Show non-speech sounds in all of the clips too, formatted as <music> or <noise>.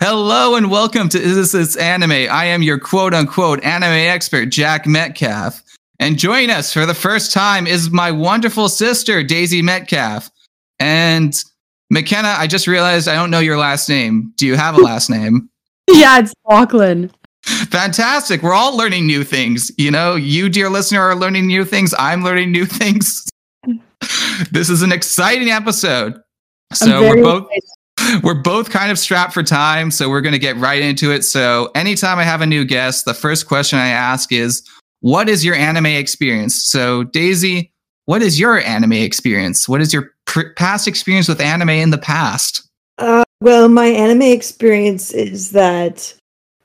Hello and welcome to Is This Anime? I am your quote unquote anime expert, Jack Metcalf. And joining us for the first time is my wonderful sister, Daisy Metcalf. And McKenna, I just realized I don't know your last name. Do you have a last name? Yeah, it's Auckland. Fantastic. We're all learning new things. You know, you, dear listener, are learning new things. I'm learning new <laughs> things. this is an exciting episode. So we're both excited. <laughs> we're both kind of strapped for time, so we're going to get right into it. So anytime I have a new guest, the first question I ask is, "What is your anime experience?" So Daisy, what is your anime experience? What is your pr- past experience with anime in the past? Uh, well, my anime experience is that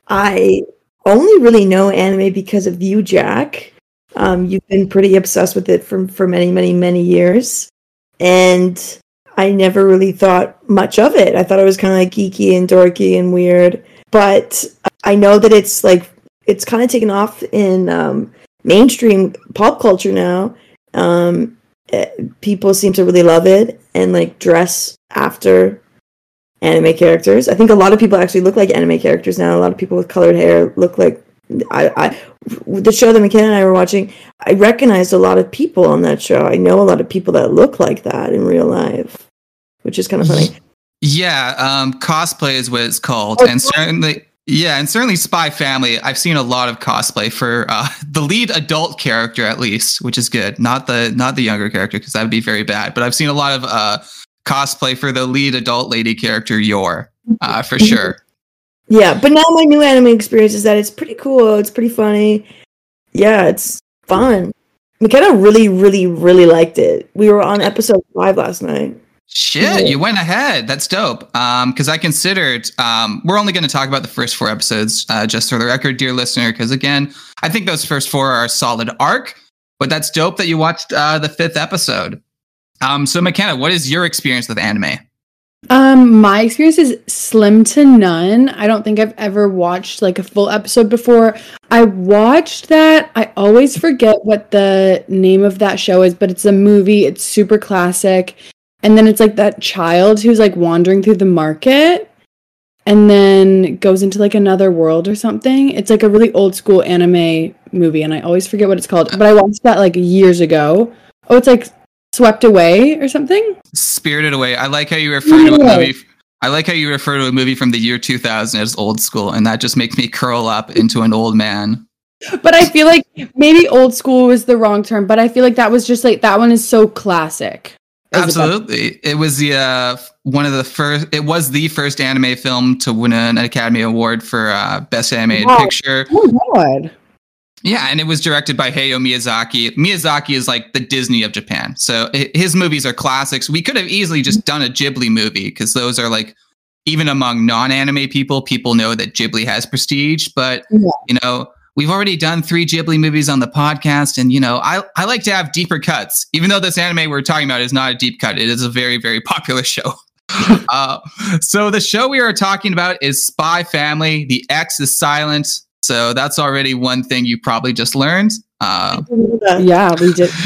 I only really know anime because of you, Jack. Um, you've been pretty obsessed with it for for many, many, many years, and I never really thought much of it. I thought it was kind of like geeky and dorky and weird. But I know that it's like it's kind of taken off in um, mainstream pop culture now. Um, it, eh, people seem to really love it and like dress after anime characters. I think a lot of people actually look like anime characters now. A lot of people with colored hair look like I, I the show that McKenna and I were watching. I recognized a lot of people on that show. I know a lot of people that look like that in real life which is kind of funny. Yeah, um, cosplay is what it's called, oh, and certainly, yeah, and certainly Spy Family. I've seen a lot of cosplay for uh, <laughs> the lead adult character, at least, which is good. Not the not the younger character because that would be very bad. But I've seen a lot of uh, cosplay for the lead adult lady character, Yor, uh, for <laughs> sure. Yeah, but now my new anime experience is that it's pretty cool. It's pretty funny. Yeah, it's fun. McKenna really, really, really liked it. We were on episode five last night. Shit, you went ahead. That's dope. Um, because I considered um, we're only going to talk about the first four episodes, uh, just for the record, dear listener. Because again, I think those first four are a solid arc. But that's dope that you watched uh, the fifth episode. Um, so McKenna, what is your experience with anime? Um, my experience is slim to none. I don't think I've ever watched like a full episode before. I watched that. I always forget what the name of that show is, but it's a movie. It's super classic and then it's like that child who's like wandering through the market and then goes into like another world or something. It's like a really old school anime movie and I always forget what it's called. But I watched that like years ago. Oh, it's like Swept Away or something? Spirited Away. I like how you refer to a movie I like how you refer to a movie from the year 2000 as old school and that just makes me curl up into an old man. But I feel like maybe old school was the wrong term, but I feel like that was just like that one is so classic. Absolutely, it was the uh, one of the first. It was the first anime film to win an Academy Award for uh, Best Animated wow. Picture. Oh God! Yeah, and it was directed by Hayao Miyazaki. Miyazaki is like the Disney of Japan, so his movies are classics. We could have easily just done a Ghibli movie because those are like even among non-anime people, people know that Ghibli has prestige. But yeah. you know, we've already done three Ghibli movies on the podcast, and you know, I I like to have deeper cuts. Even though this anime we're talking about is not a deep cut, it is a very very <laughs> popular show. <laughs> uh, so the show we are talking about is Spy Family. The X is silent, so that's already one thing you probably just learned. Uh, yeah, we did. <laughs>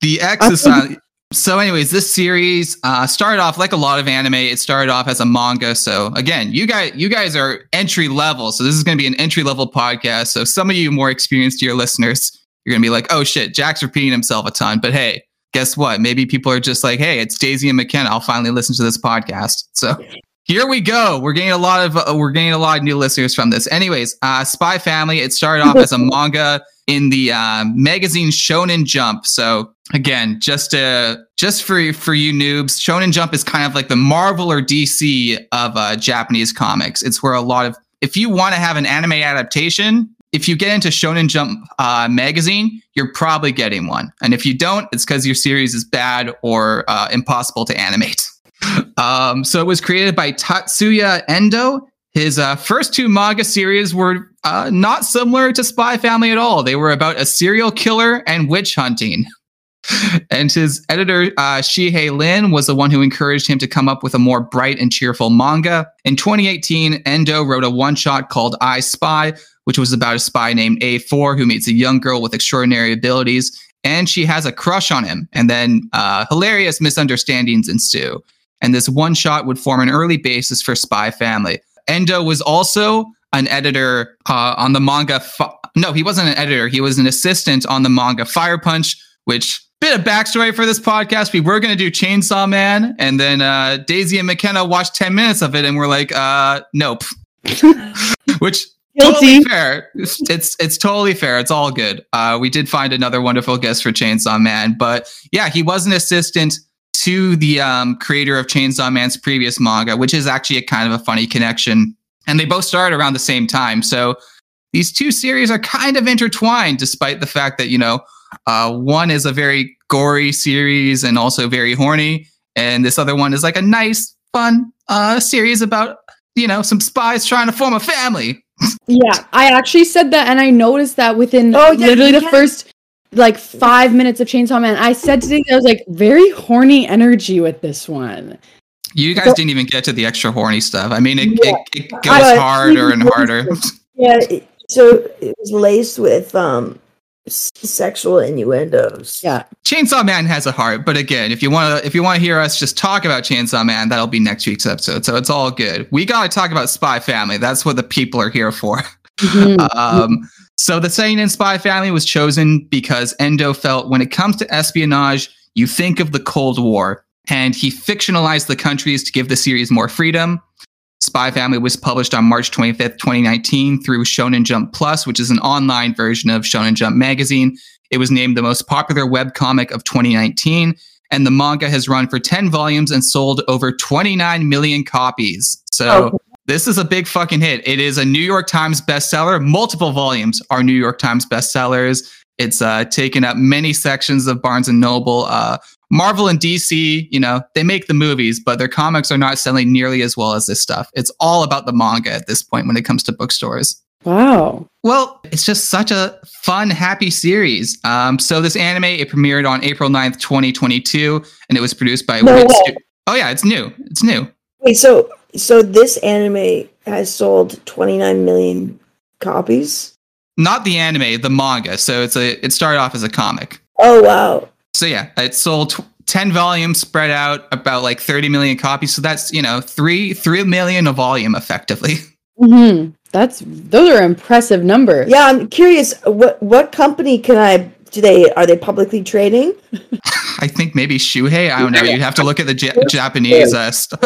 The X is silent. So, anyways, this series uh, started off like a lot of anime. It started off as a manga. So, again, you guys, you guys are entry level. So, this is going to be an entry level podcast. So, some of you more experienced your listeners, you're going to be like, "Oh shit, Jack's repeating himself a ton." But hey, guess what? Maybe people are just like, "Hey, it's Daisy and McKenna. I'll finally listen to this podcast." So, here we go. We're getting a lot of uh, we're getting a lot of new listeners from this. Anyways, uh, Spy Family. It started off as a <laughs> manga in the uh, magazine Shonen Jump. So again, just uh, just for for you noobs, Shonen Jump is kind of like the Marvel or DC of uh, Japanese comics. It's where a lot of if you want to have an anime adaptation, if you get into Shonen Jump uh, magazine, you're probably getting one. And if you don't, it's because your series is bad or uh, impossible to animate. <laughs> Um, so it was created by Tatsuya Endo. His uh, first two manga series were uh, not similar to Spy Family at all. They were about a serial killer and witch hunting. <laughs> and his editor, uh, Shihei Lin, was the one who encouraged him to come up with a more bright and cheerful manga. In 2018, Endo wrote a one shot called I Spy, which was about a spy named A4 who meets a young girl with extraordinary abilities, and she has a crush on him. And then uh, hilarious misunderstandings ensue. And this one shot would form an early basis for Spy Family. Endo was also an editor uh, on the manga. Fi- no, he wasn't an editor. He was an assistant on the manga Fire Punch, which bit of backstory for this podcast. We were going to do Chainsaw Man, and then uh, Daisy and McKenna watched 10 minutes of it and we're like, uh, nope. <laughs> which totally fair. It's it's totally fair. It's all good. Uh, we did find another wonderful guest for Chainsaw Man, but yeah, he was an assistant to the um, creator of Chainsaw Man's previous manga, which is actually a kind of a funny connection. And they both started around the same time, so these two series are kind of intertwined, despite the fact that you know uh, one is a very gory series and also very horny, and this other one is like a nice, fun uh, series about you know some spies trying to form a family <laughs> yeah, I actually said that, and I noticed that within oh, yeah, literally the can. first like five minutes of Chainsaw Man, I said today I was like very horny energy with this one. You guys so, didn't even get to the extra horny stuff. I mean, it, yeah. it, it goes I, harder and harder. <laughs> Yeah, so it was laced with um sexual innuendos. Yeah. Chainsaw Man has a heart, but again, if you want to if you want to hear us just talk about Chainsaw Man, that'll be next week's episode. So it's all good. We got to talk about Spy Family. That's what the people are here for. <laughs> Mm-hmm. um so the Seinen Spy Family was chosen because Endo felt when it comes to espionage, you think of the Cold War, and he fictionalized the countries to give the series more freedom. Spy Family was published on March 25th, 2019 through Shonen Jump Plus, which is an online version of Shonen Jump magazine. It was named the most popular webcomic of 2019, and the manga has run for 10 volumes and sold over 29 million copies. So oh. This is a big fucking hit. It is a New York Times bestseller. Multiple volumes are New York Times bestsellers. It's uh, taken up many sections of Barnes and Noble. Uh, Marvel and DC, you know, they make the movies, but their comics are not selling nearly as well as this stuff. It's all about the manga at this point when it comes to bookstores. Wow. Well, it's just such a fun, happy series. Um, so this anime, it premiered on April 9th, 2022, and it was produced by no Stu- Oh yeah, it's new. It's new. Wait, so so this anime has sold 29 million copies? Not the anime, the manga. So it's a it started off as a comic. Oh wow. So yeah, it sold 10 volumes spread out about like 30 million copies. So that's, you know, three, 3 million a volume effectively. <laughs> Mm-hmm. That's, those are impressive numbers. Yeah. I'm curious, what, what company can I, do they, are they publicly trading? <laughs> I think maybe Shueisha. I don't know. You'd have to look at the J- Japanese uh, stuff.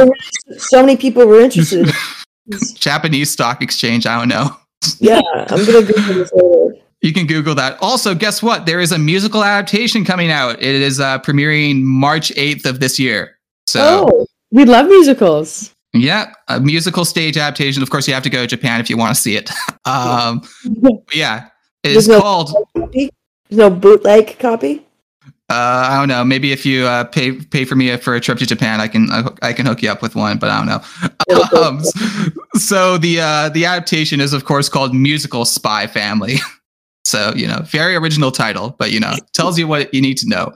So many people were interested. <laughs> Japanese stock exchange. I don't know. yeah. I'm going to Google this later. You can Google that. Also, guess what? There is a musical adaptation coming out. It is uh, premiering March 8th of this year. So, oh, we love musicals. Yeah, a musical stage adaptation. Of course, you have to go to Japan if you want to see it. <laughs> Um, <laughs> yeah, it's There's called. No, There's no bootleg copy. Uh, I don't know. Maybe if you uh, pay pay for me for a trip to Japan, I can I can hook you up with one. But I don't know. Um, so the uh, the adaptation is of course called Musical Spy Family. <laughs> So, you know, very original title, but, you know, tells you what you need to know.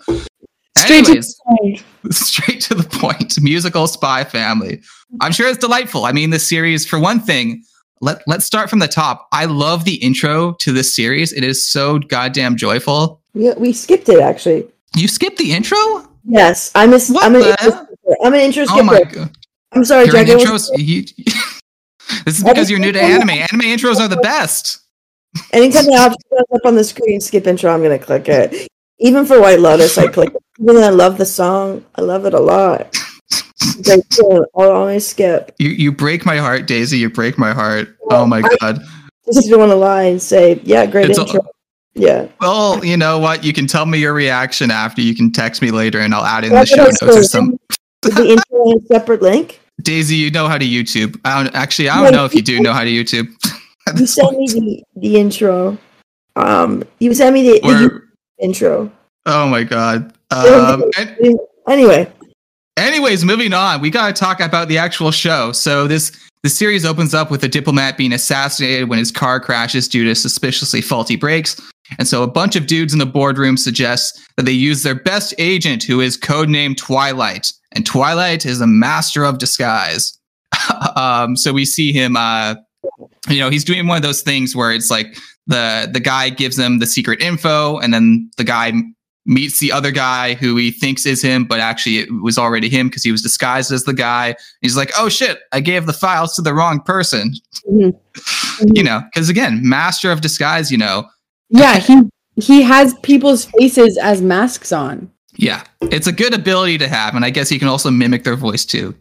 Straight Anyways, to the point. <laughs> Straight to the point. Musical Spy Family. I'm sure it's delightful. I mean, this series, for one thing, let, let's start from the top. I love the intro to this series. It is so goddamn joyful. Yeah, we skipped it actually. You skipped the intro? Yes, I'm a, I'm an, intro, I'm an intro skipper. Oh my god. I'm sorry, Jack. Intros, you, <laughs> this is because you're new to anime. Anime intros are the best. Anytime the option comes up on the screen, skip intro, I'm gonna click it. Even for White Lotus, I click it. Even though I love the song, I love it a lot. <laughs> Like, I'll always skip. You you break my heart, Daisy. You break my heart. Oh my god. I just want to lie and say, yeah, great it's intro. Yeah. Well, you know what? You can tell me your reaction after. You can text me later, and I'll add in the show notes or some. the intro a separate link. Daisy, you know how to YouTube. I don't actually. I don't know if you do know how to YouTube. <laughs> you sent me the, the intro. Um, you sent me the, the intro. Oh my god. Um, anyway. Anyways, moving on. We got to talk about the actual show. So this the series opens up with a diplomat being assassinated when his car crashes due to suspiciously faulty brakes. And so a bunch of dudes in the boardroom suggest that they use their best agent, who is codenamed Twilight. And Twilight is a master of disguise. <laughs> um, so we see him uh, you know, he's doing one of those things where it's like the the guy gives them the secret info, and then the guy meets the other guy who he thinks is him, but actually it was already him because he was disguised as the guy. He's like, oh shit, I gave the files to the wrong person. Mm-hmm. <laughs> You know, because again, master of disguise, you know. Yeah, he he has people's faces as masks on. Yeah, it's a good ability to have, and I guess he can also mimic their voice too.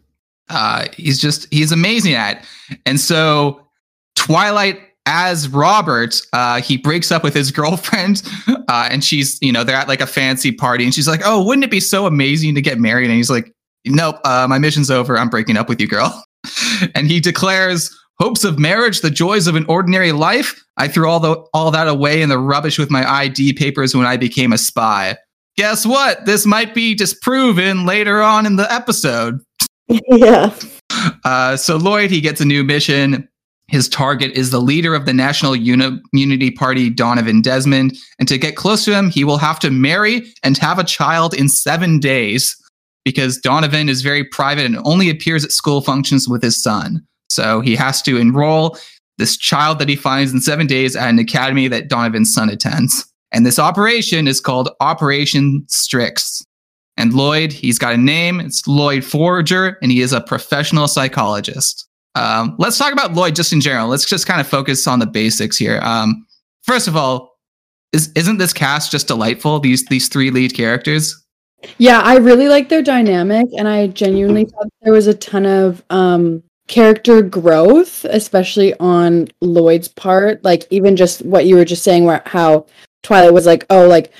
Uh, he's just he's amazing at. It. And so Twilight as Robert, uh, he breaks up with his <laughs> girlfriend, uh, and she's you know they're at like a fancy party, and she's like, "Oh, wouldn't it be so amazing to get married?" And he's like, "Nope, uh, my mission's over. I'm breaking up with you, girl." <laughs> and he declares hopes of marriage, the joys of an ordinary life. I threw all the all that away in the rubbish with my ID papers when I became a spy. Guess what? This might be disproven later on in the episode. <laughs> yeah. Uh, so Lloyd, he gets a new mission. His target is the leader of the National Uni- Unity Party, Donovan Desmond. And to get close to him, he will have to marry and have a child in seven days because Donovan is very private and only appears at school functions with his son. So he has to enroll this child that he finds in seven days at an academy that Donovan's son attends. And this operation is called Operation Strix. And Lloyd, he's got a name. It's Lloyd Forger, and he is a professional psychologist. Um, let's talk about Lloyd just in general. Let's just kind of focus on the basics here. Um, first of all, is, isn't this cast just delightful? These these three lead characters. Yeah, I really like their dynamic, and I genuinely thought there was a ton of um, character growth, especially on Lloyd's part. Like even just what you were just saying, where how Twilight was like, oh, like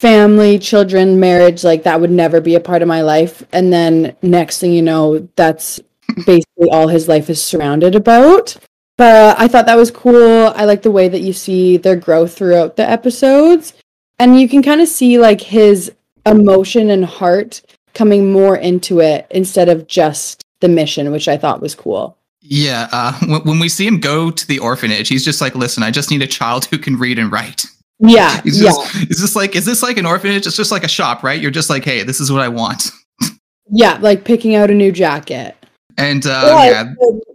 family, children, marriage, like that would never be a part of my life. And then next thing you know, that's basically all his life is surrounded about. But I thought that was cool. I like the way that you see their growth throughout the episodes. And you can kind of see like his emotion and heart coming more into it instead of just the mission, which I thought was cool. Yeah, uh, <laughs> when, when we see him go to the orphanage, he's just like, "Listen, I just need a child who can read and write." Yeah, <laughs> He's yeah, Is this like is this like an orphanage? It's just like a shop, right? You're just like, hey, this is what I want. <laughs> yeah. Like picking out a new jacket. And uh, Well, yeah,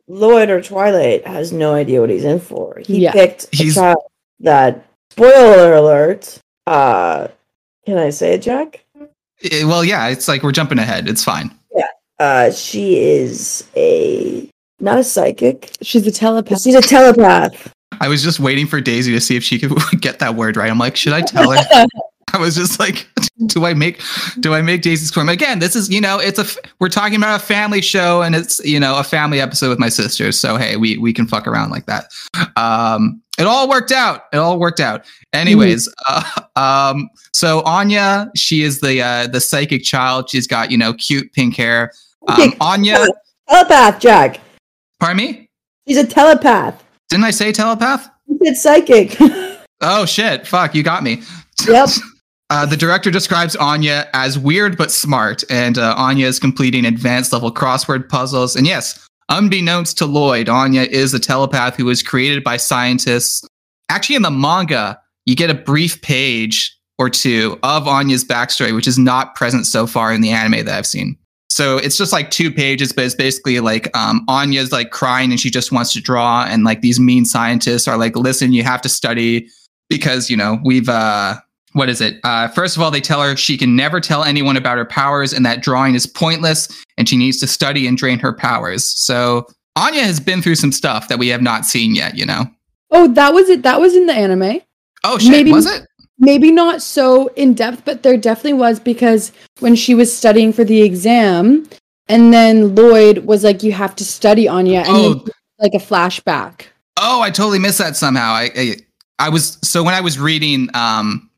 Lloyd or Twilight has no idea what he's in for. He Yeah. picked a He's- child that spoiler alert. Uh can I say it, Jack? eh, well, yeah, it's like we're jumping ahead. It's fine. Uh she is a not a psychic. She's a telepath. She's a telepath. I was just waiting for Daisy to see if she could <laughs> get that word right. I'm like, should I tell her? <laughs> I was just like, <laughs> do I make do I make Daisy squirm again? This is you know, it's a we're talking about a family show and it's you know a family episode with my sisters. So hey, we we can fuck around like that. Um, it all worked out. It all worked out. Anyways, uh, um, so Anya, she is the uh, the psychic child. She's got you know cute pink hair. Um, Okay. Anya, Telepath, Jack. pardon me. She's a telepath. Didn't I say telepath? You said psychic. <laughs> Oh shit! Fuck, you got me. yep. <laughs> Uh, the director describes Anya as weird but smart, and uh, Anya is completing advanced level crossword puzzles. And yes, unbeknownst to Lloyd, Anya is a telepath who was created by scientists. Actually, in the manga, you get a brief page or two of Anya's backstory, which is not present so far in the anime that I've seen. So it's just like two pages, but it's basically like um, Anya's like crying and she just wants to draw, and like these mean scientists are like, "Listen, you have to study because you know we've uh, what is it? Uh, first of all, they tell her she can never tell anyone about her powers and that drawing is pointless and she needs to study and drain her powers. So Anya has been through some stuff that we have not seen yet, you know? Oh, that was it. That was in the anime. Oh, shit, Maybe- was it? Maybe not so in depth, but there definitely was because when she was studying for the exam, and then Lloyd was like, "You have to study Anya," and Oh. then, like a flashback. Oh, I totally missed that somehow. I, I, I was, so when I was reading, um,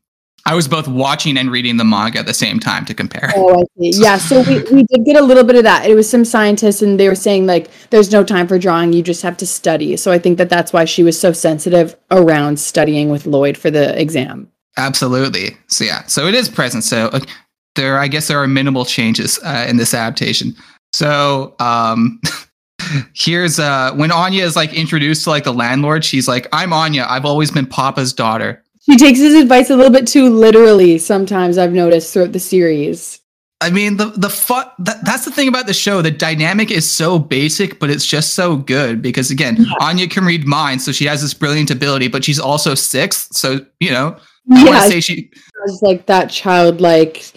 I was both watching and reading the manga at the same time to compare. Oh, I see. Yeah, so we, we did get a little bit of that. It was some scientists, and they were saying like, "There's no time for drawing. You just have to study." So I think that that's why she was so sensitive around studying with Lloyd for the exam. Absolutely. So yeah, so it is present. So uh, there, I guess there are minimal changes uh, in this adaptation. So um, <laughs> here's uh, when Anya is like introduced to like the landlord. She's like, "I'm Anya. I've always been Papa's daughter." She takes his advice a little bit too literally. Sometimes I've noticed throughout the series. I mean, the the fu- that, that's the thing about the show. The dynamic is so basic, but it's just so good because again, Anya can read minds, so she has this brilliant ability, but she's also sixth. So you know, I want Yeah, to say she it's like that childlike,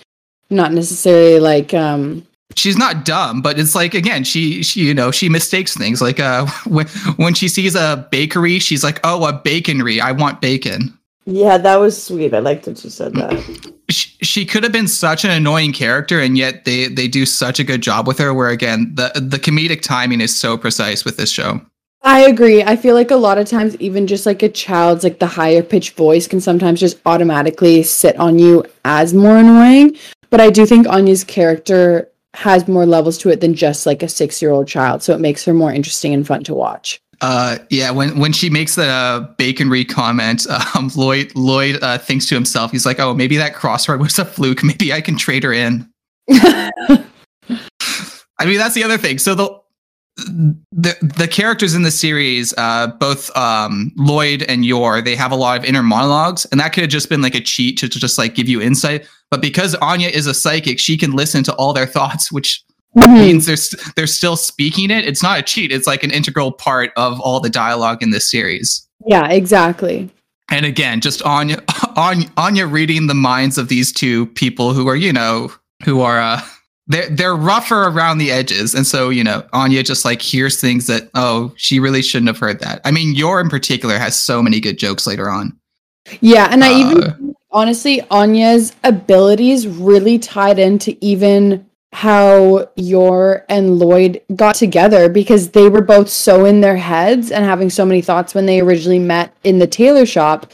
not necessarily like um. she's not dumb, but it's like again, she she you know she mistakes things. Like uh, <laughs> when when she sees a bakery, she's like, oh, a baconry. I want bacon. Yeah, that was sweet. I liked that you said that. She, she could have been such an annoying character, and yet they they do such a good job with her. Where again, the the comedic timing is so precise with this show. I agree. I feel like a lot of times, even just like a child's like the higher pitched voice can sometimes just automatically sit on you as more annoying. But I do think Anya's character has more levels to it than just like a six year old child, so it makes her more interesting and fun to watch. Uh, yeah, when when she makes the uh, baconry comment, <laughs> um, Lloyd Lloyd uh, thinks to himself, he's like, "Oh, maybe that crossword was a fluke. <laughs> Maybe I can trade her in." <laughs> I mean, that's the other thing. So the the the characters in the series, uh, both um, Lloyd and Yor, they have a lot of inner monologues, and that could have just been like a cheat to, to just like give you insight. But because Anya is a psychic, she can listen to all their thoughts, which Mhm. means they're st- they're still speaking it. It's not a cheat. It's like an integral part of all the dialogue in this series. Yeah, exactly. And again, just Anya, Anya, Anya reading the minds of these two people who are, you know, who are, uh, they're, they're rougher around the edges. And so, you know, Anya just like hears things that, oh, she really shouldn't have heard that. I mean, Yor in particular has so many good jokes later on. Yeah, and I Uh, even honestly, Anya's abilities really tied into even how Yor and Lloyd got together because they were both so in their heads and having so many thoughts when they originally met in the tailor shop.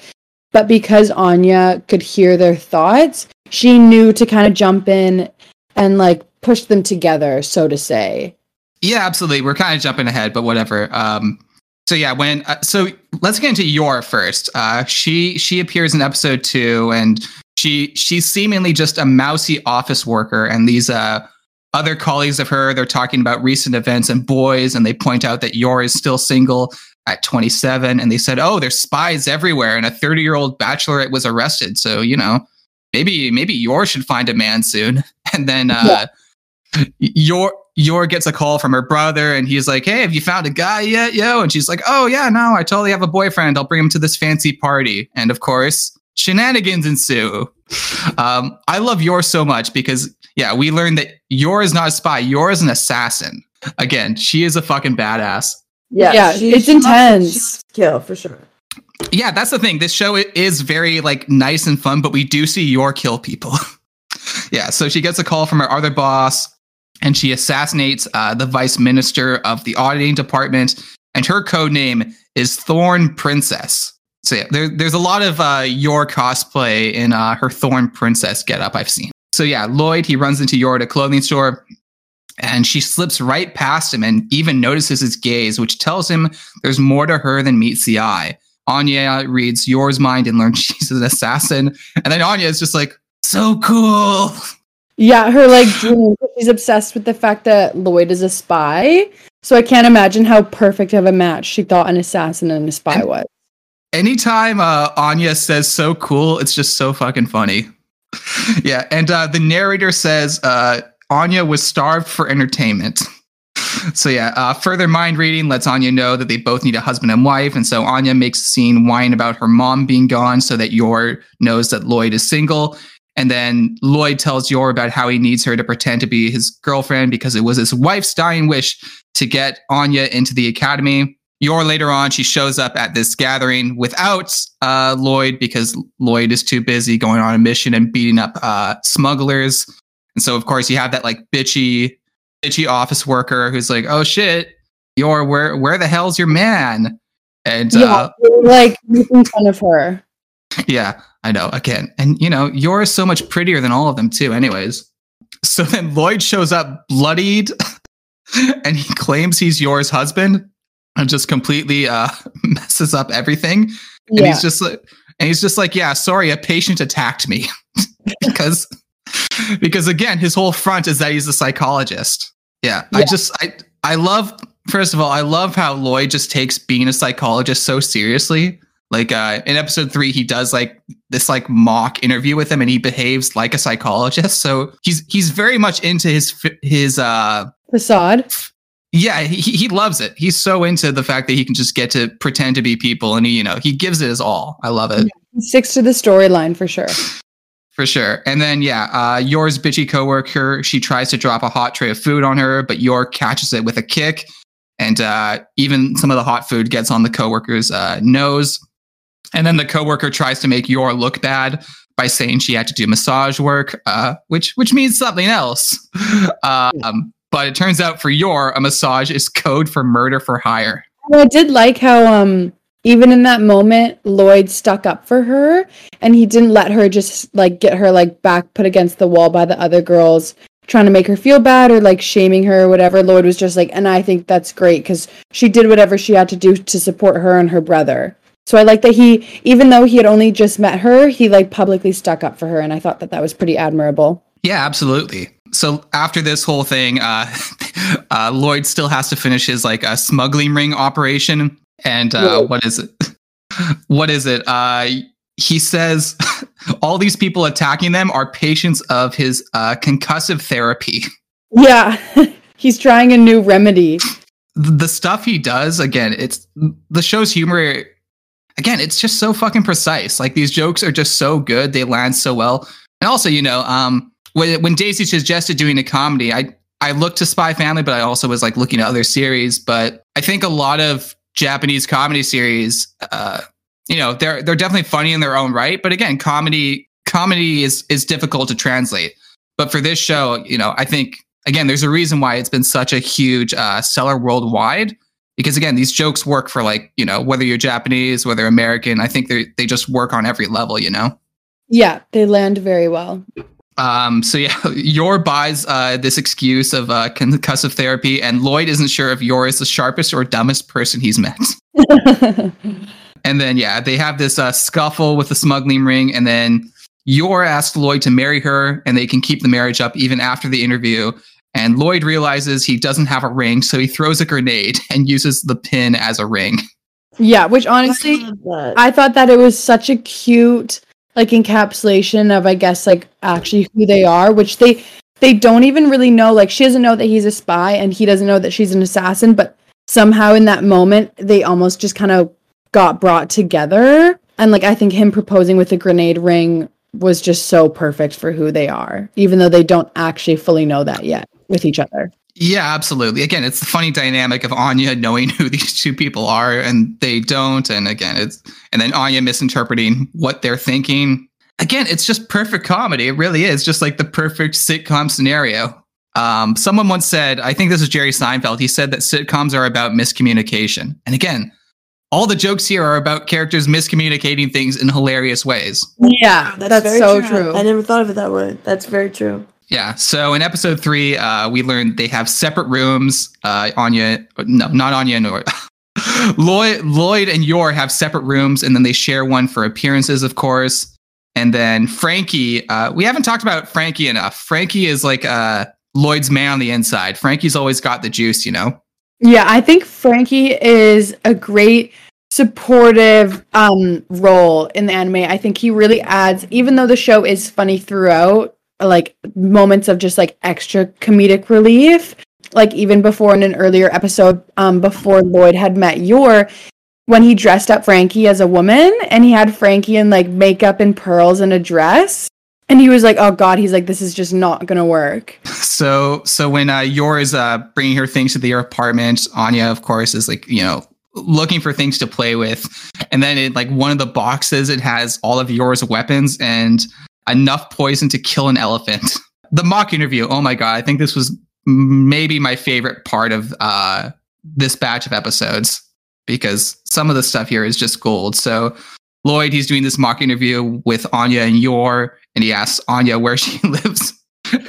But because Anya could hear their thoughts, she knew to kind of jump in and like push them together, so to say. Yeah, absolutely. We're kind of jumping ahead, but whatever. Um, so yeah, when uh, so let's get into Yor first. Uh, she she appears in episode two, and she she's seemingly just a mousy office worker, and these uh other colleagues of her they're talking about recent events and boys, and they point out that Yor is still single at 27, and they said, oh, there's spies everywhere, and a 30 year old bachelorette was arrested. So you know, maybe maybe Yor should find a man soon, <laughs> and then. uh Yor Yor gets a call from her brother and he's like, Hey, have you found a guy yet, yo? And she's like, Oh yeah, no, I totally have a boyfriend. I'll bring him to this fancy party. And of course, shenanigans ensue. Um, I love Yor so much because yeah, we learned that Yor is not a spy, Yor is an assassin. Again, she is a fucking badass. Yeah, she- it's she intense. she must Kill for sure. Yeah, that's the thing. This show is very like nice and fun, but we do see Yor kill people. <laughs> yeah, so she gets a call from her other boss, and she assassinates uh, the vice minister of the auditing department, and her code name is Thorn Princess. So yeah, there, there's a lot of uh, Yor cosplay in uh, her Thorn Princess getup I've seen. So yeah, Lloyd he runs into Yor at a clothing store, and she slips right past him and even notices his gaze, which tells him there's more to her than meets the eye. Anya reads Yor's mind and learns <laughs> she's an assassin. And then Anya is just like, so cool. Yeah, her like dream. She's obsessed with the fact that Lloyd is a spy. So I can't imagine how perfect of a match she thought an assassin and a spy And- was. Anytime uh, Anya says so cool, it's just so fucking funny. <laughs> yeah. And uh, the narrator says uh, Anya was starved for entertainment. <laughs> So yeah, uh, further mind reading lets Anya know that they both need a husband and wife, and so Anya makes a scene whine about her mom being gone, so that Yor knows that Lloyd is single, and then Lloyd tells Yor about how he needs her to pretend to be his girlfriend because it was his wife's dying wish to get Anya into the academy. Yor later on, she shows up at this gathering without uh, Lloyd because Lloyd is too busy going on a mission and beating up uh, smugglers. And so, of course, you have that like bitchy, bitchy office worker who's like, "Oh shit, Yor, where where the hell's your man?" And Yeah, uh, like making fun of her. yeah, I know. Again, and you know, Yor is so much prettier than all of them too. Anyways, so then Lloyd shows up bloodied, <laughs> and he claims he's Yor's husband, and just completely uh, <laughs> messes up everything. And he's just like, and he's just like, yeah, sorry, a patient attacked me <laughs> because because again, his whole front is that he's a psychologist. Yeah, I just I I love first of all, I love how Lloyd just takes being a psychologist so seriously. Like uh, in episode three, he does like this like mock interview with him, and he behaves like a psychologist. So he's he's very much into his his uh facade. Yeah, he, he loves it. He's so into the fact that he can just get to pretend to be people and he, you know, he gives it his all. I love it. He sticks to the storyline for sure. For sure. And then, yeah, uh, Yor's bitchy coworker, she tries to drop a hot tray of food on her, but Yor catches it with a kick. And uh, even some of the hot food gets on the coworker's uh, nose. And then the coworker tries to make Yor look bad by saying she had to do massage work, uh, which which means something else. <laughs> Um, but it turns out for Yor, a massage is code for murder for hire. I did like how um even in that moment Lloyd stuck up for her and he didn't let her just like get her like back put against the wall by the other girls trying to make her feel bad or like shaming her or whatever. Lloyd was just like and I think that's great cuz she did whatever she had to do to support her and her brother. So I like that he even though he had only just met her, he like publicly stuck up for her and I thought that that was pretty admirable. Yeah, absolutely. So after this whole thing, uh, <laughs> uh, Lloyd still has to finish his like uh, smuggling ring operation. And uh, what is it? <laughs> what is it? Uh, he says <laughs> all these people attacking them are patients of his uh, concussive therapy. Yeah, he's trying a new remedy. The stuff he does, again, it's the show's humor. Again, it's just so fucking precise. Like these jokes are just so good; they land so well. And also, you know, um, when Daisy suggested doing a comedy, I I looked to Spy Family, but I also was like looking at other series. But I think a lot of Japanese comedy series, uh, you know, they're they're definitely funny in their own right. But again, comedy comedy is is difficult to translate. But for this show, you know, I think again, there's a reason why it's been such a huge uh, seller worldwide. Because again, these jokes work for like you know whether you're Japanese, whether American. I think they they just work on every level. You know. Yeah, they land very well. Um, so yeah, <laughs> Yor buys uh, this excuse of uh, concussive therapy, and Lloyd isn't sure if Yor is the sharpest or dumbest person he's met. <laughs> and then yeah, they have this uh, scuffle with the smuggling ring, and then Yor asks Lloyd to marry her, and they can keep the marriage up even after the interview. And Lloyd realizes he doesn't have a ring, so he throws a grenade <laughs> and uses the pin as a ring. Yeah, which honestly, I, I thought that it was such a cute like encapsulation of I guess like actually who they are, which they they don't even really know. Like she doesn't know that he's a spy and he doesn't know that she's an assassin, but somehow in that moment they almost just kind of got brought together. And like I think him proposing with a grenade ring was just so perfect for who they are, even though they don't actually fully know that yet with each other. Yeah, absolutely. Again, it's the funny dynamic of Anya knowing <laughs> who these two people are and they don't. And again, it's and then Anya misinterpreting what they're thinking. Again, it's just perfect comedy. It really is just like the perfect sitcom scenario. Um, someone once said, I think this is Jerry Seinfeld. He said that sitcoms are about miscommunication. And again, all the jokes here are about characters miscommunicating things in hilarious ways. Yeah, that's, that's so true. true. I never thought of it that way. That's very true. Yeah. So in episode three, uh, we learned they have separate rooms. Uh, Anya, no, not Anya nor <laughs> Lloyd, Lloyd and Yor have separate rooms, and then they share one for appearances, of course. And then Frankie, uh, we haven't talked about Frankie enough. Frankie is like uh, Lloyd's man on the inside. Frankie's always got the juice, you know. Yeah, I think Frankie is a great supportive um role in the anime. I think he really adds even though the show is funny throughout, like moments of just like extra comedic relief. Like even before in an earlier episode um before lloyd had met Yor when he dressed up frankie as a woman and he had frankie in like makeup and pearls and a dress and he was like oh god he's like this is just not gonna work. <laughs> So so when uh Yor is uh bringing her things to their apartment anya of course is like you know looking for things to play with. And then it like one of the boxes it has all of Yor's weapons and enough poison to kill an elephant. <laughs> The mock interview. Oh my god, I think this was maybe my favorite part of uh, this batch of episodes because some of the stuff here is just gold. So Lloyd, he's doing this mock interview with Anya and Yor, and he asks Anya where <laughs> she lives.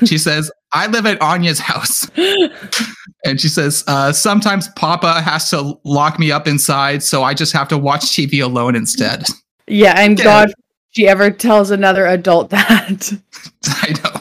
she says, "I live at Anya's house." <laughs> and she says, uh, "Sometimes Papa has to lock me up inside, so I just have to watch TV alone instead." Yeah, and God she ever tells another adult <laughs> that. <laughs> I know.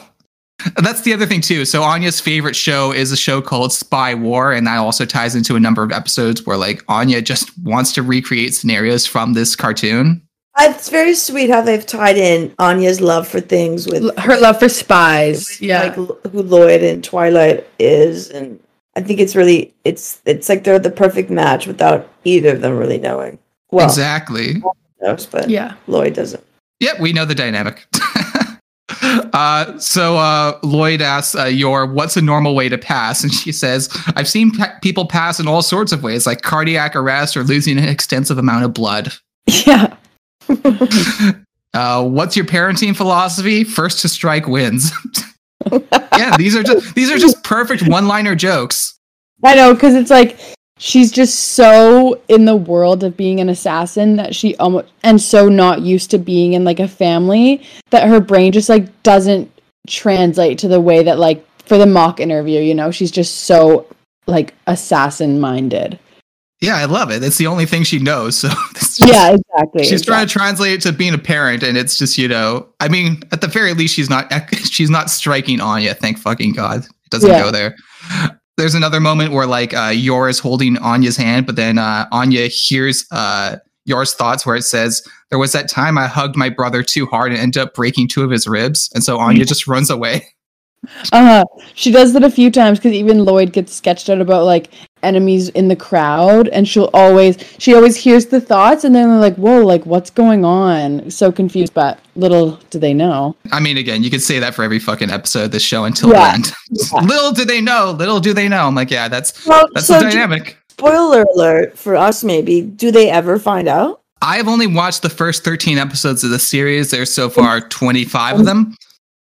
That's the other thing too. So Anya's favorite show is a show called Spy War, and that also ties into a number of episodes where like Anya just wants to recreate scenarios from this cartoon. Uh, it's very sweet how they've tied in Anya's love for things with her love for spies. Yeah, like who Lloyd and Twilight is, and I think it's really it's it's like they're the perfect match without either of them really knowing. Well, exactly. knows, but Yeah. Lloyd doesn't. Yep, we know the dynamic. <laughs> uh, so uh, Lloyd asks uh, Yor, "What's a normal way to pass?" And she says, "I've seen pa- people pass in all sorts of ways, like cardiac arrest or losing an extensive amount of blood." Yeah. <laughs> Uh, what's your parenting philosophy? First to strike wins. <laughs> yeah, these are just these are just perfect one-liner jokes. I know, because it's like she's just so in the world of being an assassin that she almost and so not used to being in like a family that her brain just like doesn't translate to the way that like for the mock interview, you know, she's just so like assassin minded. Yeah, I love it. It's the only thing she knows. So <laughs> just- Yeah, exactly. she's trying to translate it to being a parent, and it's just you know, I mean, at the very least, she's not <laughs> she's not striking Anya. Thank fucking god, it doesn't Yeah. go there. There's another moment where like uh, Yor is holding Anya's hand, but then uh, Anya hears uh, Yor's thoughts, where it says, "There was that time I hugged my brother too hard and ended up breaking two of his ribs," and so Anya just runs away. <laughs> Uh, huh. she does that a few times because even Lloyd gets sketched out about like enemies in the crowd, and she'll always she always hears the thoughts, and then they're like, "Whoa, like what's going on?" So confused, but little do they know. I mean, again, you could say that for every fucking episode of this show until Yeah. the end. Yeah. <laughs> little do they know, little do they know. I'm like, yeah, that's Well, that's so the do- dynamic. spoiler alert for us, maybe. Do they ever find out? I've only watched the first 13 episodes of the series. There's so far 25 of them.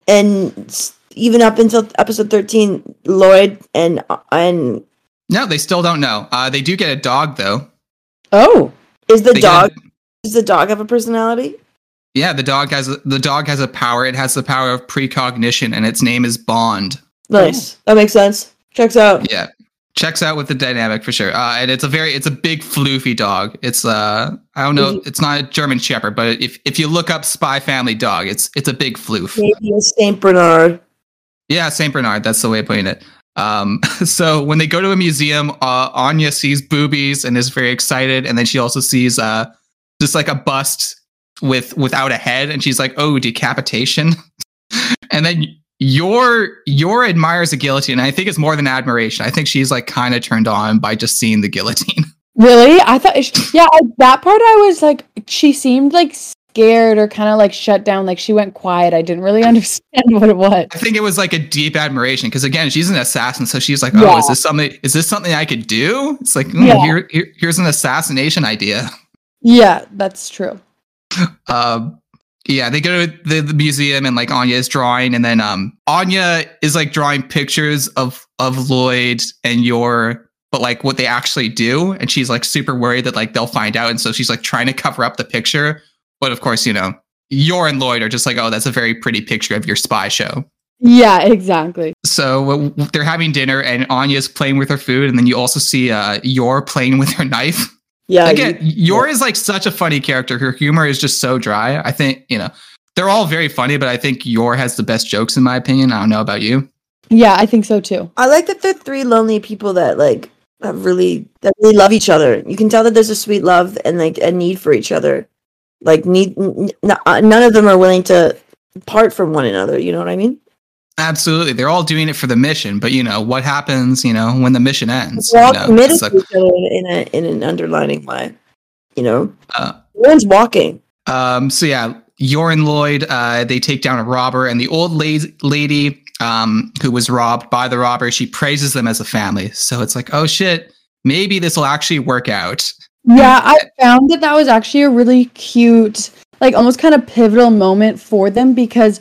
And s- even up until episode thirteen, Lloyd and and No, they still don't know. Uh, they do get a dog though. Oh, is the They get a- dog does the dog have a personality? yeah, the dog has the dog has a power. It has the power of precognition, and its name is Bond. Nice. That makes sense. Checks out. Yeah, checks out with the dynamic for sure. Uh, and it's a very it's a big floofy dog. It's uh I don't know. It's not a German Shepherd, but if if you look up Spy Family Dog, it's it's a big floof. Maybe a Saint Bernard. Yeah, Saint Bernard. That's the way of putting it. Um, <laughs> so when they go to a museum, uh, Anya sees boobies and is very excited, and then she also sees uh, just like a bust with without a head, and she's like, "Oh, decapitation!" <laughs> and then Yor Yor admires the guillotine. And I think it's more than admiration. I think she's like kind of turned on by just seeing the guillotine. <laughs> really? I thought, yeah, that part I was like, she seemed like scared or kind of like shut down, like she went quiet. I didn't really <laughs> understand what it was. I think it was like a deep admiration because again, she's an assassin, so she's like, "Oh, Yeah. is this something? Is this something I could do?" It's like, mm, Yeah. here, here, here's an assassination idea. Yeah, that's true. <laughs> um yeah they go to the, the museum and like anya is drawing and then um anya is like drawing pictures of of lloyd and Yor but like what they actually do and she's like super worried that like they'll find out and so she's like trying to cover up the picture but of course you know Yor and lloyd are just like oh that's a very pretty picture of your spy show Yeah, exactly. so w- w- they're having dinner and anya's playing with her food and then you also see uh Yor playing with her knife Yeah. Again, you- Yor is like such a funny character. Her humor is just so dry. I think, you know, they're all very funny, but I think Yor has the best jokes in my opinion. I don't know about you. Yeah, I think so too. I like that they're three lonely people that like have really that really love each other. You can tell that there's a sweet love and like a need for each other. Like need n- uh, none of them are willing to part from one another. You know what I mean? Absolutely. They're all doing it for the mission, but you know, what happens, you know, when the mission ends? They're all you know, committed to each other in a in an underlining way. You know, uh, one's walking. um, so yeah, Yor and Lloyd, uh, they take down a robber and the old la- lady, um, who was robbed by the robber, she praises them as a family. So it's like, oh shit, maybe this will actually work out. Yeah, I <laughs> found that that was actually a really cute, like almost kind of pivotal moment for them because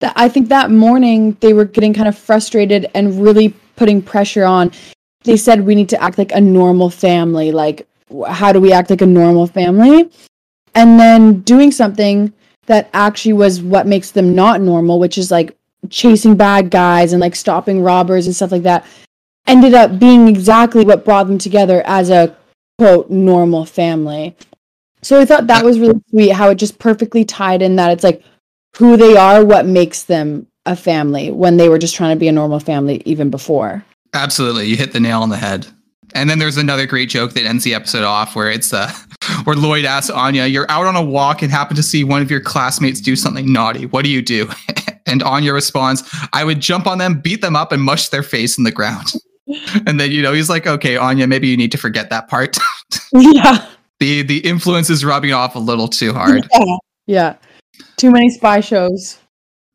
th- I think that morning they were getting kind of frustrated and really putting pressure on. They said we need to act like a normal family. Like, how do we act like a normal family? And then doing something that actually was what makes them not normal, which is like chasing bad guys and like stopping robbers and stuff like that, ended up being exactly what brought them together as a quote normal family. So I thought that was really sweet how it just perfectly tied in that it's like who they are, what makes them a family when they were just trying to be a normal family even before. Absolutely, you hit the nail on the head. And then there's another great joke that ends the episode off where it's uh <laughs> where Lloyd asks Anya, "You're out on a walk and happen to see one of your classmates do something naughty. What do you do?" <laughs> and Anya responds, "I would jump on them, beat them up, and mush their face in the ground." <laughs> and then you know he's like, okay, Anya, maybe you need to forget that part. <laughs> yeah. the the influence is rubbing off a little too hard. Yeah. Yeah. Too many spy shows.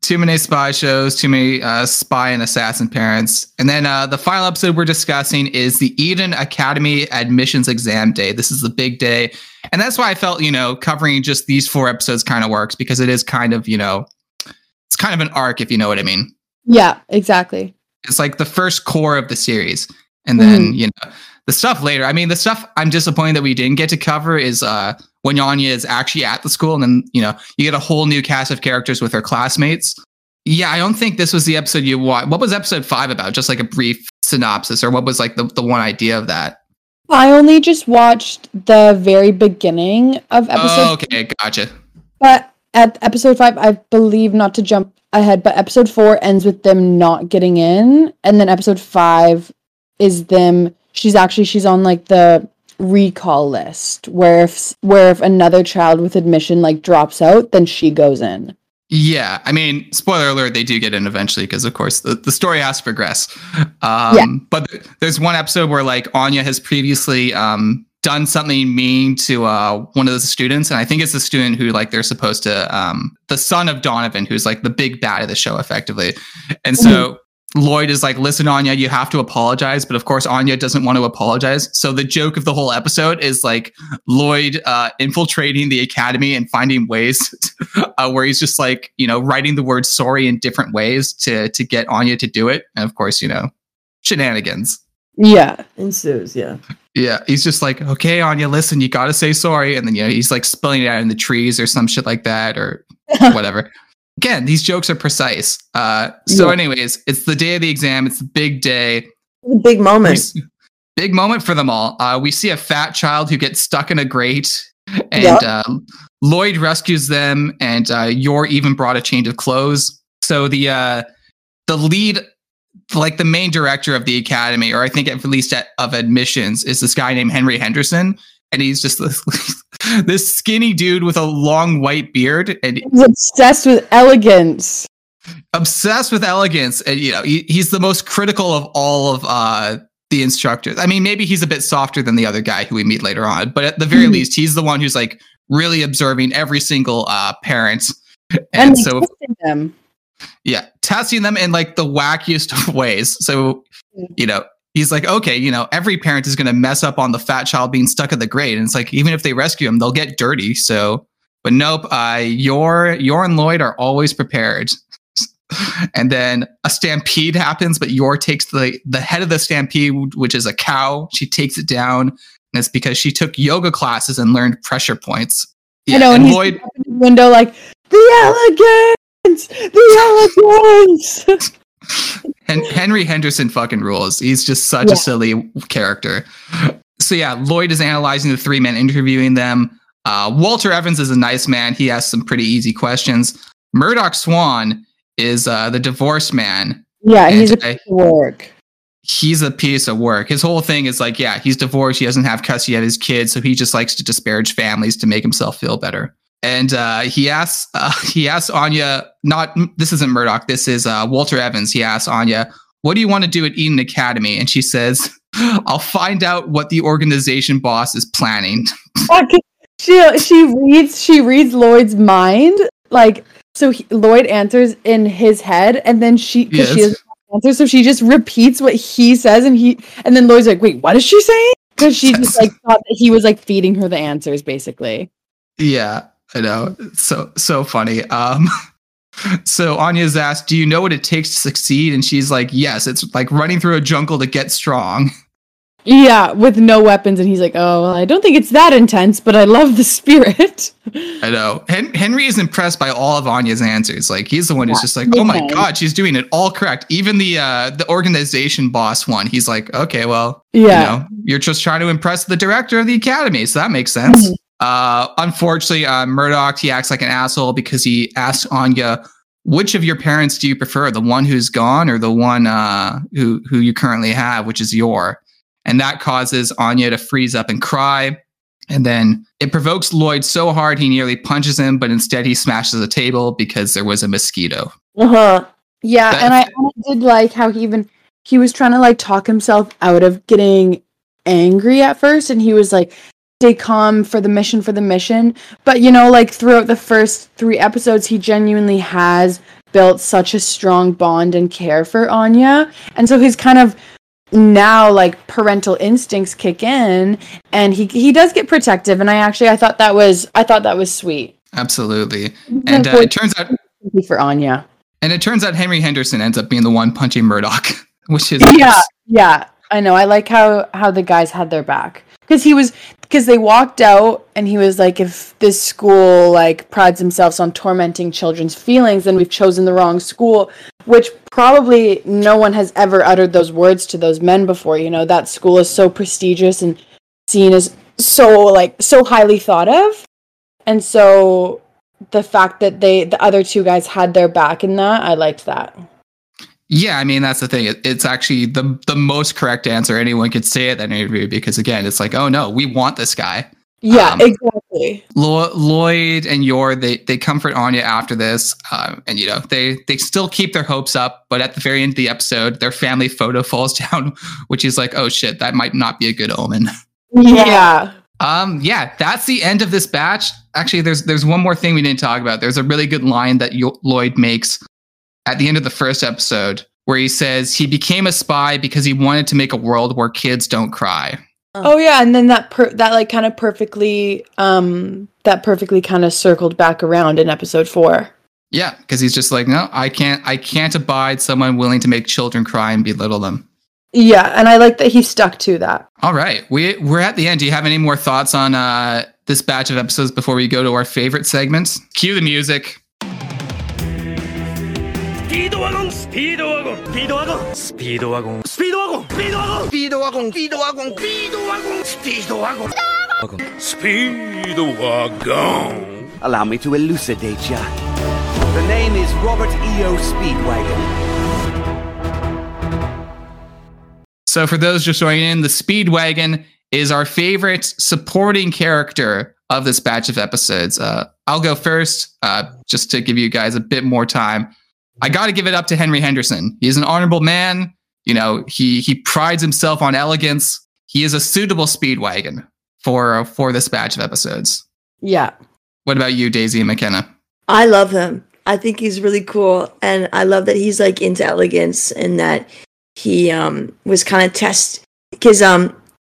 Too many spy shows, too many uh, spy and assassin parents. And then uh, the final episode we're discussing is the Eden Academy admissions exam day. This is the big day. And that's why I felt, you know, covering just these four episodes kind of works because it is kind of, you know, it's kind of an arc, if you know what I mean. Yeah, exactly. It's like the first core of the series. And then, you know, the stuff later. I mean, the stuff I'm disappointed that we didn't get to cover is uh when Anya is actually at the school, and then you know you get a whole new cast of characters with her classmates. Yeah, I don't think this was the episode you watched. What was episode five about? Just like a brief synopsis, or what was like the, the one idea of that? I only just watched the very beginning of episode. Oh, okay, gotcha. But at episode five, I believe not to jump ahead, but episode four ends with them not getting in, and then episode five is them. She's actually she's on like the recall list where if where if another child with admission like drops out, then she goes in. Yeah, I mean, spoiler alert, they do get in eventually because, of course, the, the story has to progress. Um, Yeah. But th- there's one episode where, like, Anya has previously um, done something mean to uh, one of the students. And I think it's the student who, like, they're supposed to, um, the son of Donovan, who's, like, the big bad of the show, effectively. And so Lloyd is like, listen, Anya, you have to apologize. But of course, Anya doesn't want to apologize. So the joke of the whole episode is like Lloyd uh, infiltrating the academy and finding ways <laughs> uh, where he's just like, you know, writing the word sorry in different ways to to get Anya to do it. And of course, you know, shenanigans. Yeah. Ensues, yeah. Yeah, he's just like, okay, Anya, listen, you got to say sorry. And then, you know, he's like spilling it out in the trees or some shit like that or <laughs> whatever. Again, these jokes are precise. Uh, so, Yeah. anyways, it's the day of the exam. It's the big day. The big moment. s- Big moment for them all. Uh, we see a fat child who gets stuck in a grate, and Yep. uh, Lloyd rescues them, and uh, Yor even brought a change of clothes. So the uh, the lead, like the main director of the academy, or I think at least at, of admissions, is this guy named Henry Henderson, and he's just this, <laughs> this skinny dude with a long white beard, and He's obsessed with elegance. obsessed with elegance and you know he, he's the most critical of all of uh the instructors i mean maybe he's a bit softer than the other guy who we meet later on but at the very Mhm. least he's the one who's like really observing every single uh parent and, And, so them. Yeah testing them in like the wackiest of <laughs> ways. So Mm. you know he's like okay you know every parent is going to mess up on the fat child being stuck in the grade, and it's like even if they rescue him they'll get dirty so but nope uh Yor Yor and lloyd are always prepared. <laughs> And then a stampede happens but Yor takes the the head of the stampede which is a cow she takes it down and it's because she took yoga classes and learned pressure points. I know, and, and lloyd window like the elegance, the elegance. <laughs> Hen- Henry Henderson fucking rules. He's just such Yeah. a silly character. So yeah, Lloyd is analyzing the three men, interviewing them. Uh, Walter Evans is a nice man. He asks some pretty easy questions. Murdoch Swan is uh, the divorced man. yeah, he's a And, piece of work. he's a piece of work. His whole thing is like, yeah, he's divorced. He doesn't have custody of his kids, so he just likes to disparage families to make himself feel better. And uh, he asks, uh, <laughs> he asks Anya, not this isn't Murdoch. This is uh, Walter Evans. He asks Anya, "What do you want to do at Eden Academy?" And she says, <laughs> "I'll find out what the organization boss is planning." <laughs> Fuck. She she reads she reads Lloyd's mind like so he, Lloyd answers in his head and then she because she Yes. doesn't answer so she just repeats what he says and he and then Lloyd's like wait what is she saying because she just like thought that he was like feeding her the answers basically Yeah, I know. So so funny. Um <laughs> so Anya's asked, "Do you know what it takes to succeed?" And she's like, "Yes, it's like running through a jungle to get strong." <laughs> yeah with no weapons and he's like oh well, I don't think it's that intense but I love the spirit <laughs> I know. Hen- Henry is impressed by all of Anya's answers. Like he's the one who's Yeah, just like, "Oh my god, she's doing it all correct." Even the uh the organization boss one, he's like, "Okay, well, yeah you know, you're just trying to impress the director of the academy, so that makes sense." Mhm. Uh, unfortunately, uh, Murdoch he acts like an asshole because he asks Anya, "Which of your parents do you prefer, the one who's gone or the one uh, who who you currently have, which is Yor?" And that causes Anya to freeze up and cry. And then it provokes Lloyd so hard he nearly punches him, but instead he smashes a table because there was a mosquito. Uh huh. Yeah, That- and I, and I did like how he even he was trying to like talk himself out of getting angry at first and he was like stay calm for the mission for the mission. But you know like throughout the first three episodes he genuinely has built such a strong bond and care for anya. And so he's kind of now like parental instincts kick in and he he does get protective. And i actually i thought that was i thought that was sweet. Absolutely. And uh, it turns out for anya? And it turns out Henry Henderson ends up being the one punching Murdoch, <laughs> which is yeah yeah. I know. I like how how the guys had their back. Because he was because they walked out and he was like if this school like prides themselves on tormenting children's feelings then we've chosen the wrong school which probably no one has ever uttered those words to those men before you know? That school is so prestigious and seen as so like so highly thought of. And so the fact that they the other two guys had their back in that i liked that Yeah, I mean that's the thing. It, it's actually the the most correct answer anyone could say at that interview because again, it's like, oh no, we want this guy. yeah Um, exactly Lo- Lloyd and Yor they they comfort Anya after this, uh, and you know they they still keep their hopes up. But at the very end of the episode, their family photo <laughs> falls down, which is like, oh shit, that might not be a good omen. yeah Um, yeah, that's the end of this batch. Actually, there's there's one more thing we didn't talk about. There's a really good line that Yo- Lloyd makes at the end of the first episode where he says he became a spy because he wanted to make a world where kids don't cry. Oh yeah, and then that per- that like kind of perfectly um that perfectly kind of circled back around in episode 4. Yeah, because he's just like, no, I can't I can't abide someone willing to make children cry and belittle them. Yeah, and I like that he stuck to that. All right, we we're at the end. Do you have any more thoughts on uh, this batch of episodes before we go to our favorite segments? Cue the music. スピードワゴンスピードワゴンスピードワゴンスピードワゴンスピードワゴンスピードワゴンスピードワゴンスピードワゴンスピードワゴンスピードワゴンスピードワゴン Allow me to elucidate ya. The name is Robert E.O. Speedwagon. So, for those just joining in, the Speedwagon is our favorite supporting character of this batch of episodes. Uh, I'll go first, uh, just to give you guys a bit more time. I got to give it up to Henry Henderson. He's an honorable man. You know, he he prides himself on elegance. He is a suitable Speedwagon for for this batch of episodes. Yeah. What about you, Daisy and McKenna? I love him. I think he's really cool, and I love that he's like into elegance and that he um was kind of test because um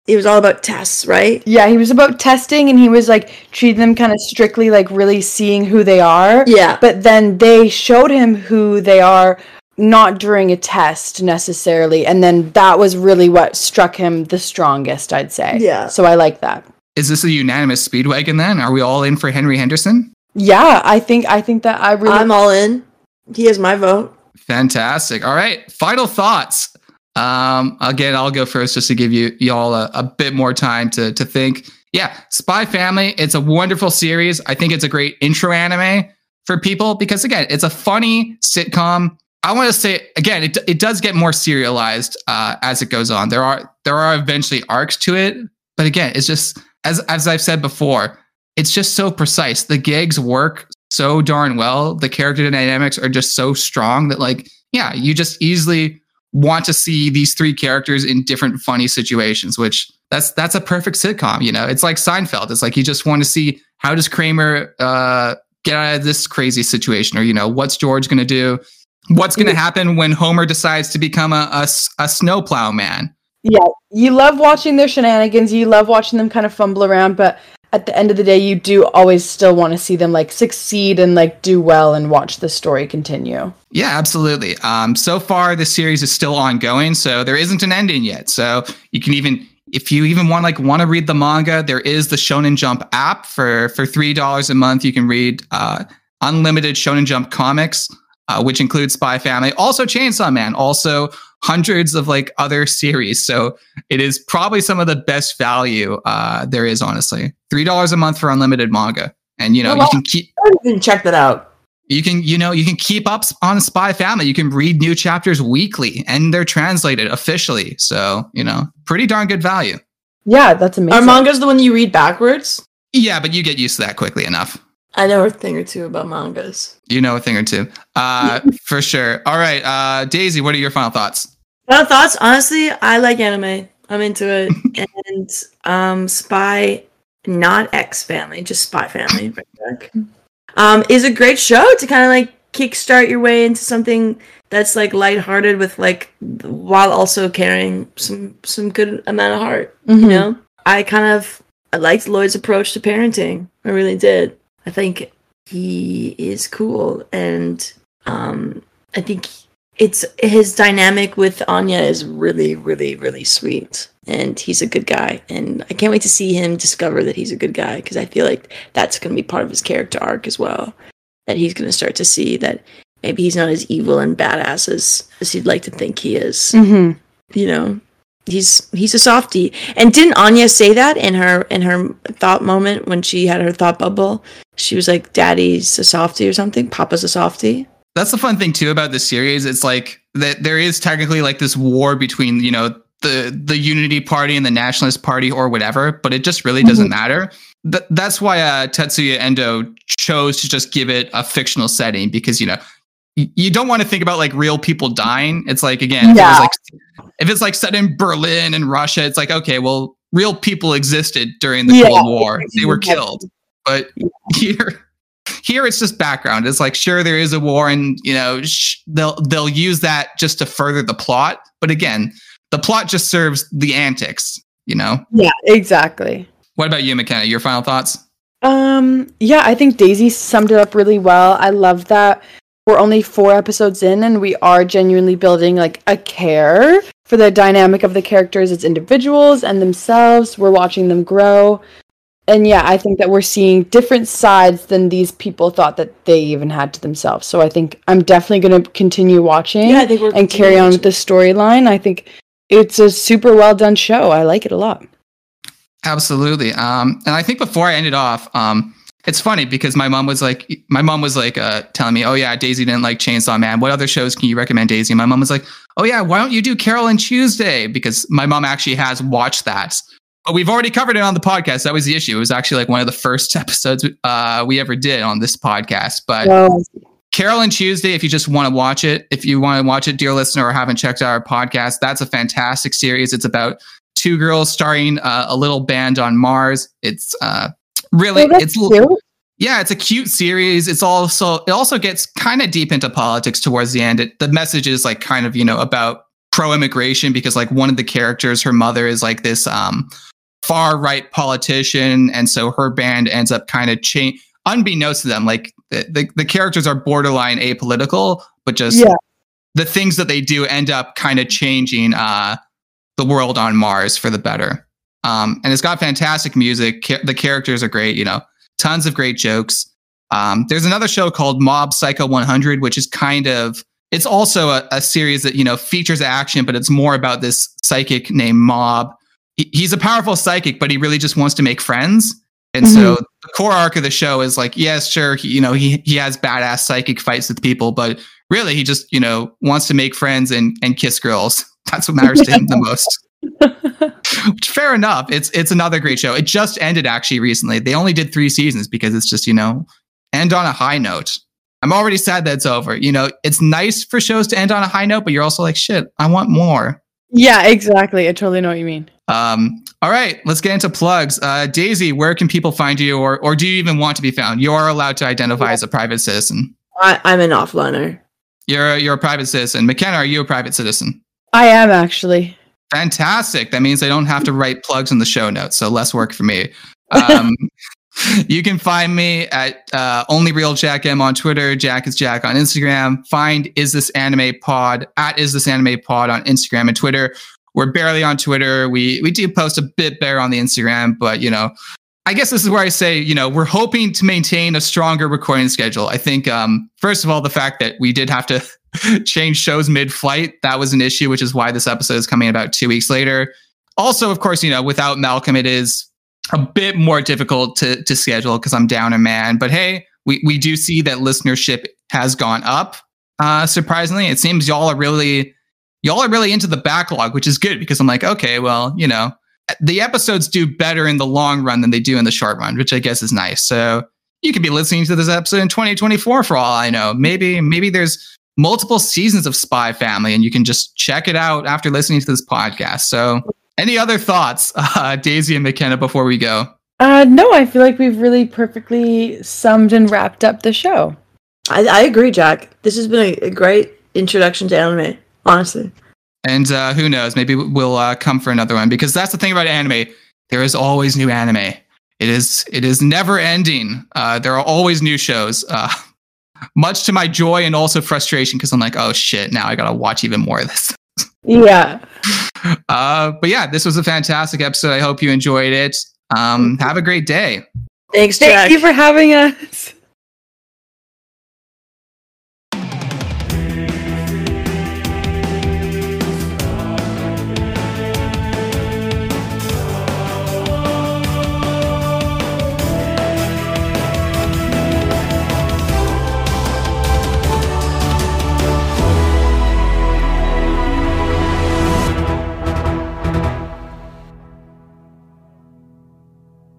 it was all about tests, right? Yeah, he was about testing and he was like treating them kind of strictly like really seeing who they are. Yeah, But then they showed him who they are not during a test necessarily and then that was really what struck him the strongest, I'd say. Yeah. So I like that. Is this a unanimous Speedwagon then? Are we all in for Henry Henderson? Yeah, I think I think that I really I'm all in. He has my vote. Fantastic. All right. Final thoughts. Um, again, I'll go first just to give you y'all a, a bit more time to to think. Yeah, Spy Family. It's a wonderful series. I think it's a great intro anime for people because again, it's a funny sitcom. I want to say again, it it does get more serialized uh, as it goes on. There are there are eventually arcs to it, but again, it's just as as I've said before, it's just so precise. The gigs work so darn well. The character dynamics are just so strong that like, yeah, you just easily want to see these three characters in different funny situations, which that's that's a perfect sitcom, you know. It's like Seinfeld. It's like you just want to see how does Kramer uh get out of this crazy situation or you know, what's George going to do? What's going to happen when Homer decides to become a a snowplow man? Yeah, you love watching their shenanigans, you love watching them kind of fumble around, but at the end of the day you do always still want to see them like succeed and like do well and watch the story continue. Yeah, absolutely. Um, so far, the series is still ongoing, so there isn't an ending yet. So you can even, if you even want like want to read the manga, there is the Shonen Jump app for for three dollars a month. You can read uh, unlimited Shonen Jump comics, uh, which includes Spy Family, also Chainsaw Man, also hundreds of like other series. So it is probably some of the best value uh, there is. Honestly, three dollars a month for unlimited manga, and you know wow. you can keep I didn't even check that out. you can you know you can keep up on spy family you can read new chapters weekly and they're translated officially so you know pretty darn good value Yeah, that's amazing. Are mangas the one you read backwards? yeah but you get used to that quickly enough I know a thing or two about mangas. you know a thing or two uh <laughs> for sure all right uh daisy what are your final thoughts Final thoughts? Honestly, I like anime. I'm into it. <laughs> and um Spy, not X Family, just Spy Family. right. Um, is a great show to kind of like kickstart your way into something that's like lighthearted with like while also carrying some some good amount of heart. You Mhm. know, I kind of I liked Lloyd's approach to parenting. I really did. I think he is cool, and um, I think it's his dynamic with Anya is really, really, really sweet, and he's a good guy. And I can't wait to see him discover that he's a good guy because I feel like that's going to be part of his character arc as well. That he's going to start to see that maybe he's not as evil and badass as, as he'd like to think he is. Mhm. you know? He's he's a softie and didn't anya say that in her in her thought moment when she had her thought bubble? She was like daddy's a softie or something? Papa's a softie That's the fun thing too about this series. It's like that there is technically like this war between you know the the Unity Party and the Nationalist Party or whatever, but it just really doesn't matter. Th- that's why uh, Tetsuya Endo chose to just give it a fictional setting because you know y- you don't want to think about like real people dying. It's like again, if it like if it's like set in Berlin and Russia, it's like okay, well, real people existed during the Yeah. Cold War. They were killed, but <laughs> here here it's just background it's like sure there is a war and you know sh- they'll they'll use that just to further the plot but again the plot just serves the antics you know Yeah, exactly. what about you mckenna your final thoughts Um, yeah, I think Daisy summed it up really well. I love that we're only four episodes in and we are genuinely building like a care for the dynamic of the characters as individuals and themselves. We're watching them grow. And yeah, I think that we're seeing different sides than these people thought that they even had to themselves. So I think I'm definitely going to continue watching yeah i think we're and carry on with the storyline. I think it's a super well done show. I like it a lot. absolutely um and i think before i ended off um it's funny because my mom was like my mom was like uh telling me oh yeah daisy didn't like chainsaw man what other shows can you recommend daisy and my mom was like oh yeah why don't you do carol and tuesday because my mom actually has watched that but we've already covered it on the podcast that was the issue it was actually like one of the first <laughs> episodes uh we ever did on this podcast but Well, Carol and Tuesday, if you just want to watch it, if you want to watch it, dear listener, or haven't checked out our podcast, that's a fantastic series. It's about two girls starring uh, a little band on Mars. It's uh, really, oh, it's cute. yeah, it's a cute series. It's also it also gets kind of deep into politics towards the end. It, the message is like kind of you know about pro immigration because like one of the characters, her mother is like this um, far right politician, and so her band ends up kind of change. Unbeknownst to them, like the, the the characters are borderline apolitical, but just Yeah. the things that they do end up kind of changing uh, the world on Mars for the better. Um, and it's got fantastic music. Ca- the characters are great. You know, tons of great jokes. Um, there's another show called Mob Psycho 100, which is kind of it's also a, a series that you know features action, but it's more about this psychic named Mob. He, he's a powerful psychic, but he really just wants to make friends. And so mm-hmm. the core arc of the show is like, yes, sure, he, you know, he he has badass psychic fights with people, but really he just you know wants to make friends and and kiss girls. <laughs> That's what matters to him the most. Which, <laughs> fair enough. It's it's another great show. It just ended actually recently. They only did three seasons because it's just you know end on a high note. I'm already sad that it's over. You know, it's nice for shows to end on a high note, but you're also like, shit, I want more. Yeah, exactly. I totally know what you mean. Um, all right, let's get into plugs. Uh, Daisy, where can people find you, or or do you even want to be found? You are allowed to identify as a private citizen. I, i'm an offliner You're a, you're a private citizen. McKenna, are you a private citizen? I am actually. Fantastic. That means I don't have to write plugs in the show notes, so less work for me. Um, <laughs> you can find me at uh, only real Jack M on Twitter. Jack is Jack on Instagram. Find is this anime pod at is this anime pod on Instagram and Twitter. We're barely on Twitter. We we do post a bit better on the Instagram, but you know, I guess this is where I say, you know, we're hoping to maintain a stronger recording schedule. I think, um, first of all, the fact that we did have to <laughs> change shows mid-flight that was an issue, which is why this episode is coming about two weeks later. Also, of course, you know, without Malcolm, it is a bit more difficult to to schedule because I'm down a man. But hey, we we do see that listenership has gone up. Uh, surprisingly, it seems y'all are really y'all are really into the backlog, which is good because I'm like, okay, well, you know, the episodes do better in the long run than they do in the short run, which I guess is nice. So you could be listening to this episode in 2024 for all I know. Maybe maybe there's multiple seasons of Spy Family, and you can just check it out after listening to this podcast. So, any other thoughts, <laughs> uh, Daisy and McKenna, before we go? Uh, no, I feel like we've really perfectly summed and wrapped up the show. I, I agree, Jack. This has been a, a great introduction to anime, honestly. And uh, who knows? Maybe we'll uh, come for another one because that's the thing about anime. There is always new anime. It is it is never ending. Uh, there are always new shows. Uh, <laughs> much to my joy and also frustration because I'm like, oh shit, now I gotta watch even more of this. <laughs> Yeah. Uh, but yeah, this was a fantastic episode. I hope you enjoyed it. Um, have a great day. Thanks, Jack. Thank you for having us.